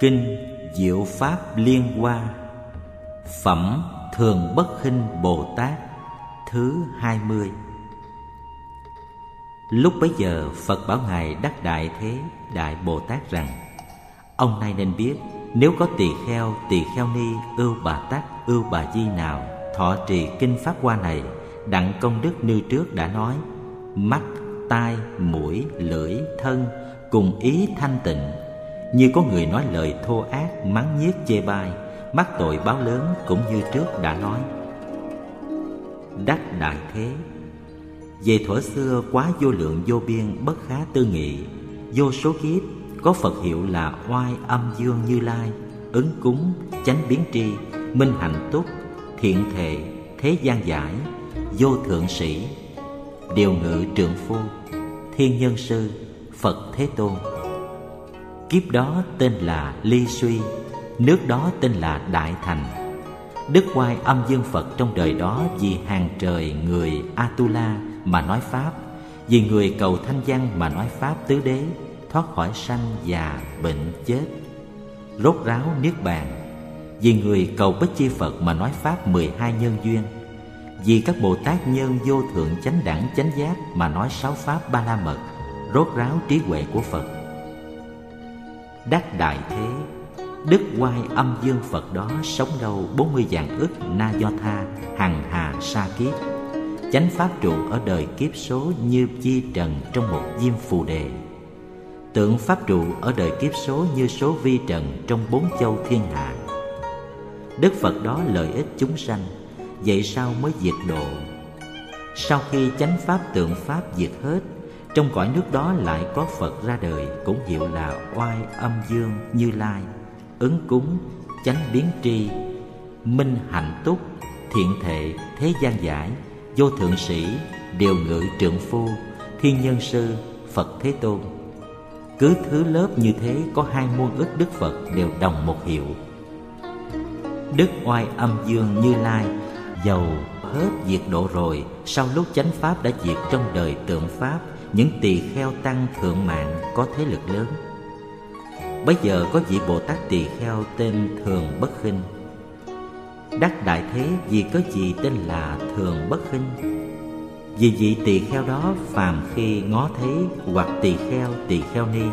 Kinh Diệu Pháp Liên Hoa Phẩm Thường Bất Khinh Bồ Tát Thứ hai mươi. Lúc bấy giờ Phật bảo Ngài Đắc Đại Thế Đại Bồ Tát rằng Ông nay nên biết Nếu có tỳ kheo, tỳ kheo ni, ưu bà tát, ưu bà di nào Thọ trì kinh Pháp Hoa này Đặng công đức như trước đã nói Mắt, tai, mũi, lưỡi, thân Cùng ý thanh tịnh như có người nói lời thô ác, mắng nhiếc chê bai, mắc tội báo lớn cũng như trước đã nói. Đắc đại thế. Về thuở xưa, quá vô lượng vô biên, bất khá tư nghị. Vô số kiếp, có phật hiệu là oai âm dương như lai, ứng cúng, chánh biến tri, minh hạnh túc, thiện thệ thế gian giải, vô thượng sĩ, điều ngự trượng phu, thiên nhân sư, phật thế tôn. Kiếp đó tên là Ly Suy, Nước đó tên là Đại Thành. Đức Quai âm dương Phật trong đời đó Vì hàng trời người Atula mà nói Pháp, Vì người cầu thanh văn mà nói Pháp tứ đế, Thoát khỏi sanh già bệnh chết. Rốt ráo niết bàn, Vì người cầu Bích Chi Phật mà nói Pháp mười hai nhân duyên, Vì các Bồ Tát nhân vô thượng chánh đẳng chánh giác Mà nói sáu Pháp ba la mật. Rốt ráo trí huệ của Phật đắc đại thế. Đức quai âm dương phật đó sống lâu bốn mươi vạn ức na do tha, hằng hà sa kiếp. Chánh pháp trụ ở đời kiếp số như chi trần trong một diêm phù đề. Tượng pháp trụ ở đời kiếp số như số vi trần trong bốn châu thiên hạ. Đức phật đó lợi ích chúng sanh, vậy sao mới diệt độ? Sau khi chánh pháp tượng pháp diệt hết trong cõi nước đó lại có Phật ra đời Cũng hiệu là oai âm dương như lai. Ứng cúng, chánh biến tri Minh hạnh túc, thiện thệ, thế gian giải. Vô thượng sĩ, điều ngự trượng phu Thiên nhân sư, Phật Thế Tôn. Cứ thứ lớp như thế có hai muôn ức Đức Phật đều đồng một hiệu. Đức oai âm dương như lai Dầu hết diệt độ rồi Sau lúc chánh Pháp đã diệt trong đời tượng Pháp những tỳ kheo tăng thượng mạng có thế lực lớn. Bấy giờ có vị bồ tát tỳ kheo tên thường bất khinh. Đắc đại thế vì có gì tên là thường bất khinh. Vì vị tỳ kheo đó phàm khi ngó thấy hoặc tỳ kheo tỳ kheo ni,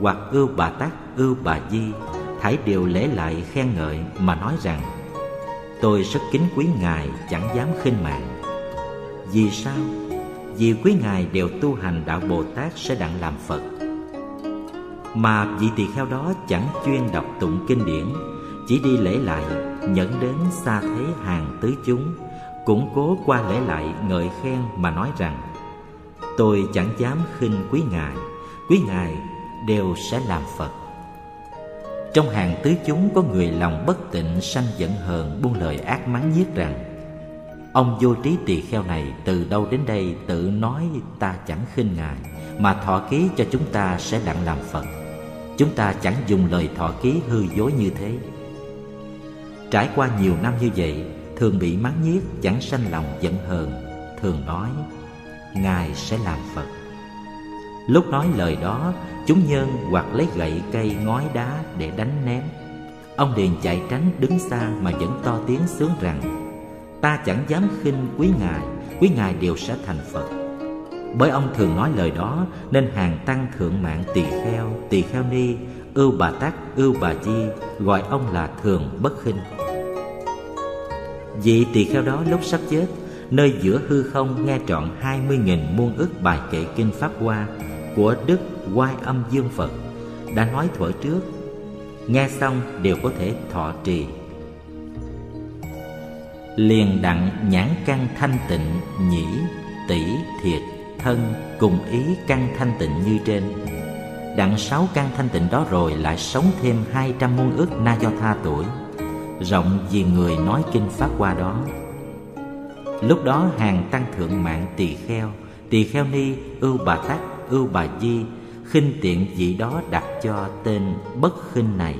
hoặc ưu bà tát ưu bà di thảy đều lễ lại khen ngợi mà nói rằng, tôi rất kính quý ngài, chẳng dám khinh mạng. Vì sao? Vì quý ngài đều tu hành đạo Bồ Tát sẽ đặng làm Phật. Mà vị tỳ kheo đó chẳng chuyên đọc tụng kinh điển, chỉ đi lễ lại, nhận đến xa thấy hàng tứ chúng, củng cố qua lễ lại ngợi khen mà nói rằng Tôi chẳng dám khinh quý ngài, quý ngài đều sẽ làm Phật. Trong hàng tứ chúng có người lòng bất tịnh sanh giận hờn buông lời ác mắng nhiếc rằng Ông vô trí tỳ kheo này từ đâu đến đây tự nói ta chẳng khinh ngài, Mà thọ ký cho chúng ta sẽ đặng làm Phật. Chúng ta chẳng dùng lời thọ ký hư dối như thế. Trải qua nhiều năm như vậy, Thường bị mắng nhiếc, chẳng sanh lòng, giận hờn, Thường nói, Ngài sẽ làm Phật. Lúc nói lời đó, Chúng nhân hoặc lấy gậy, cây, ngói đá để đánh ném. Ông liền chạy tránh đứng xa mà vẫn to tiếng sướng rằng ta chẳng dám khinh quý ngài quý ngài đều sẽ thành phật. Bởi ông thường nói lời đó, nên hàng tăng thượng mạng tỳ kheo tỳ kheo ni ưu bà tát ưu bà di, gọi ông là thường bất khinh. Vị tỳ kheo đó lúc sắp chết, nơi giữa hư không nghe trọn hai mươi nghìn muôn ức bài kệ kinh pháp hoa của đức Quai âm dương phật, đã nói thuở trước, nghe xong đều có thể thọ trì liền đặng nhãn căn thanh tịnh nhĩ, tỷ, thiệt, thân, cùng ý căn thanh tịnh như trên. Đặng sáu căn thanh tịnh đó rồi lại sống thêm hai trăm muôn ức na do tha tuổi, rộng vì người nói kinh phát qua đó. Lúc đó hàng tăng thượng mạng tỳ kheo tỳ kheo ni ưu bà tát ưu bà di khinh tiện vị đó đặt cho tên bất khinh này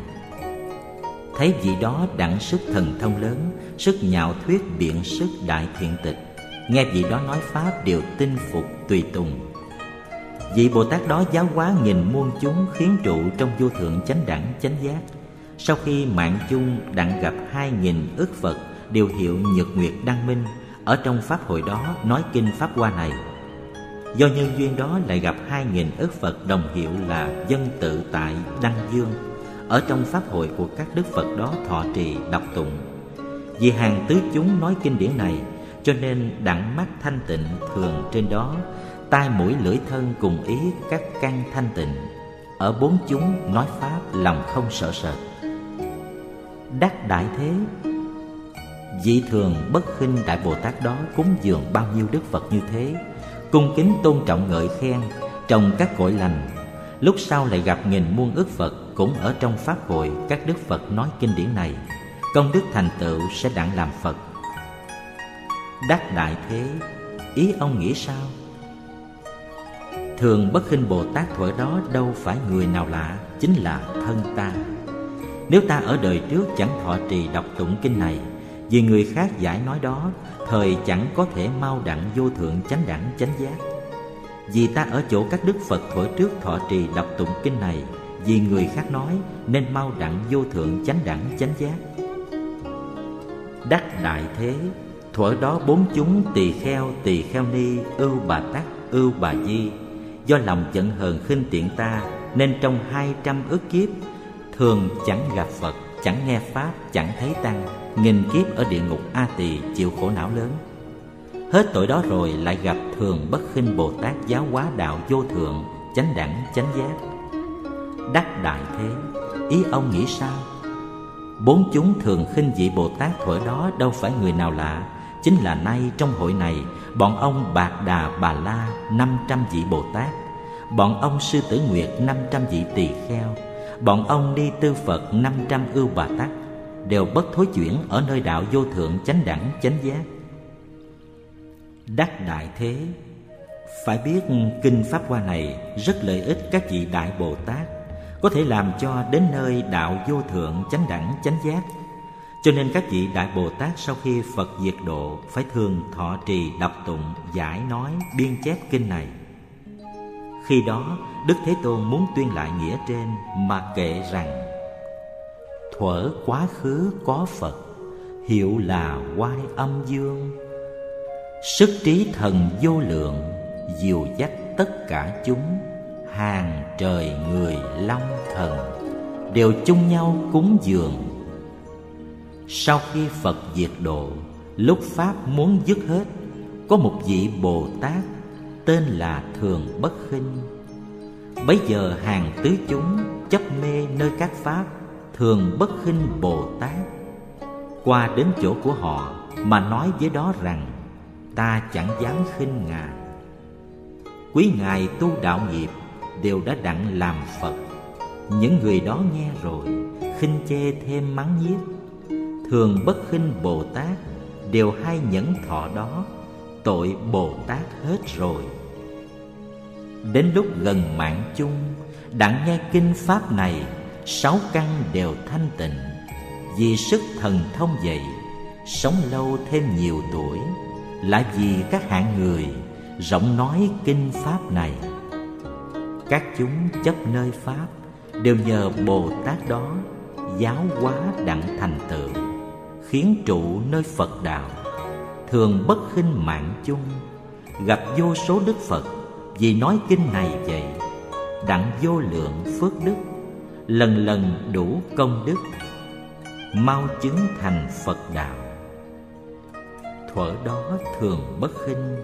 thấy vị đó đặng sức thần thông lớn, sức nhạo thuyết biện sức đại thiện tịch. Nghe vị đó nói pháp đều tin phục tùy tùng. Vị bồ tát đó giáo hóa nghìn muôn chúng khiến trụ trong vô thượng chánh đẳng, chánh giác. Sau khi mạng chung đặng gặp hai nghìn ức Phật đều hiệu nhật nguyệt đăng minh, ở trong pháp hội đó nói kinh pháp hoa này. Do nhân duyên đó lại gặp hai nghìn ức Phật đồng hiệu là dân tự tại đăng dương ở trong pháp hội của các đức Phật đó thọ trì, đọc tụng. Vì hàng tứ chúng nói kinh điển này, cho nên đặng mắt thanh tịnh thường trên đó, tai mũi lưỡi thân cùng ý các căn thanh tịnh. Ở bốn chúng nói pháp, lòng không sợ sệt. Đắc đại thế, vị thường bất khinh đại bồ tát đó cúng dường bao nhiêu đức phật như thế? Cung kính tôn trọng ngợi khen, trồng các cội lành. Lúc sau lại gặp nghìn muôn ức phật cũng ở trong pháp hội các đức phật nói kinh điển này, công đức thành tựu sẽ đặng làm phật. Đắc đại thế, ý ông nghĩ sao? Thường bất khinh bồ tát thuở đó đâu phải người nào lạ, chính là thân ta. Nếu ta ở đời trước chẳng thọ trì đọc tụng kinh này, vì người khác giải nói đó, thời chẳng có thể mau đặng vô thượng chánh đẳng chánh giác. Vì ta ở chỗ các đức phật thuở trước thọ trì đọc tụng kinh này vì người khác nói, nên mau đặng vô thượng chánh đẳng chánh giác. Đắc đại thế, thuở đó bốn chúng tỳ kheo tỳ kheo ni, ưu bà tắc, ưu bà di. Do lòng giận hờn khinh tiện ta, nên trong hai trăm ức kiếp, thường chẳng gặp phật, chẳng nghe pháp, chẳng thấy tăng, nghìn kiếp ở địa ngục a tỳ chịu khổ não lớn. Hết tội đó rồi lại gặp thường bất khinh bồ tát giáo hóa đạo vô thượng, chánh đẳng, chánh giác đắc đại thế. Ý ông nghĩ sao? Bốn chúng thường khinh vị bồ tát thuở đó đâu phải người nào lạ. Chính là nay trong hội này, bọn ông bạc đà bà la năm trăm vị bồ tát. Bọn ông sư tử nguyệt năm trăm vị tỳ kheo. Bọn ông đi tư phật năm trăm ưu bà tát đều bất thối chuyển ở nơi đạo vô thượng chánh đẳng chánh giác. Đắc đại thế. Phải biết kinh pháp hoa này rất lợi ích các vị đại bồ tát có thể làm cho đến nơi đạo vô thượng chánh đẳng chánh giác. Cho nên các vị đại bồ tát sau khi phật diệt độ phải thường thọ trì đọc tụng, giải nói, biên chép kinh này. Khi đó, đức thế tôn muốn tuyên lại nghĩa trên mà kệ rằng, thuở quá khứ có phật, hiệu là quai âm dương. Sức trí thần vô lượng, dìu dắt tất cả chúng hàng trời người long thần, đều chung nhau cúng dường. Sau khi phật diệt độ, lúc pháp muốn dứt hết, có một vị bồ tát tên là thường bất khinh. Bấy giờ hàng tứ chúng chấp mê nơi các pháp, thường bất khinh bồ tát. Qua đến chỗ của họ mà nói với đó rằng, ta chẳng dám khinh ngài. Quý ngài tu đạo nghiệp đều đã đặng làm phật. Những người đó nghe rồi, khinh chê thêm mắng nhiếc. Thường bất khinh bồ tát, đều hai nhẫn thọ đó, tội bồ tát hết rồi. Đến lúc gần mạng chung, đặng nghe kinh pháp này, sáu căn đều thanh tịnh. Vì sức thần thông dậy sống lâu thêm nhiều tuổi, Là vì các hạng người rộng nói kinh pháp này các chúng chấp nơi pháp, đều nhờ bồ tát đó giáo hóa đặng thành tựu, khiến trụ nơi phật đạo, thường bất khinh mạng chung. Gặp vô số đức phật, vì nói kinh này vậy, đặng vô lượng phước đức, lần lần đủ công đức, mau chứng thành phật đạo. Thuở đó thường bất khinh,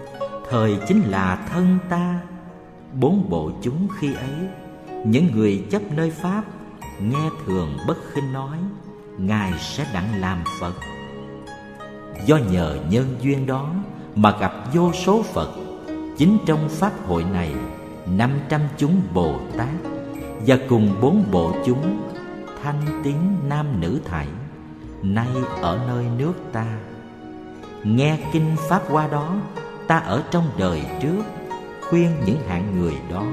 thời chính là thân ta bốn bộ chúng khi ấy. Những người chấp nơi pháp, nghe thường bất khinh nói, ngài sẽ đặng làm phật. Do nhờ nhân duyên đó mà gặp vô số phật. Chính trong pháp hội này, năm trăm chúng bồ tát và cùng bốn bộ chúng thanh tiếng nam nữ thảy nay ở nơi nước ta. Nghe kinh pháp qua đó, ta ở trong đời trước khuyên những hạng người đó.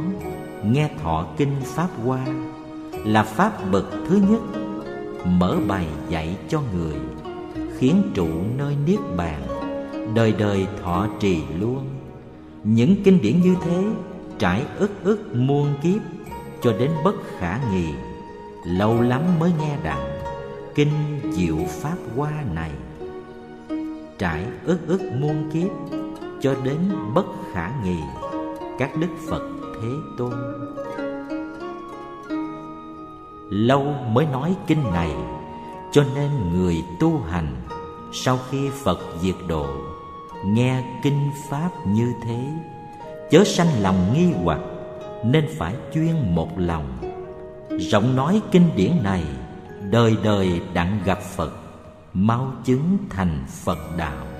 Nghe thọ kinh pháp hoa là pháp bậc thứ nhất, mở bài dạy cho người, khiến trụ nơi niết bàn, đời đời thọ trì luôn. Những kinh điển như thế trải ức ức muôn kiếp cho đến bất khả nghì lâu lắm mới nghe đặng kinh diệu pháp hoa này. Trải ức ức muôn kiếp cho đến bất khả nghi các đức phật thế tôn. Lâu mới nói kinh này, cho nên người tu hành sau khi phật diệt độ, nghe kinh pháp như thế, chớ sanh lòng nghi hoặc nên phải chuyên một lòng. Rộng nói kinh điển này, đời đời đặng gặp phật, mau chứng thành phật đạo.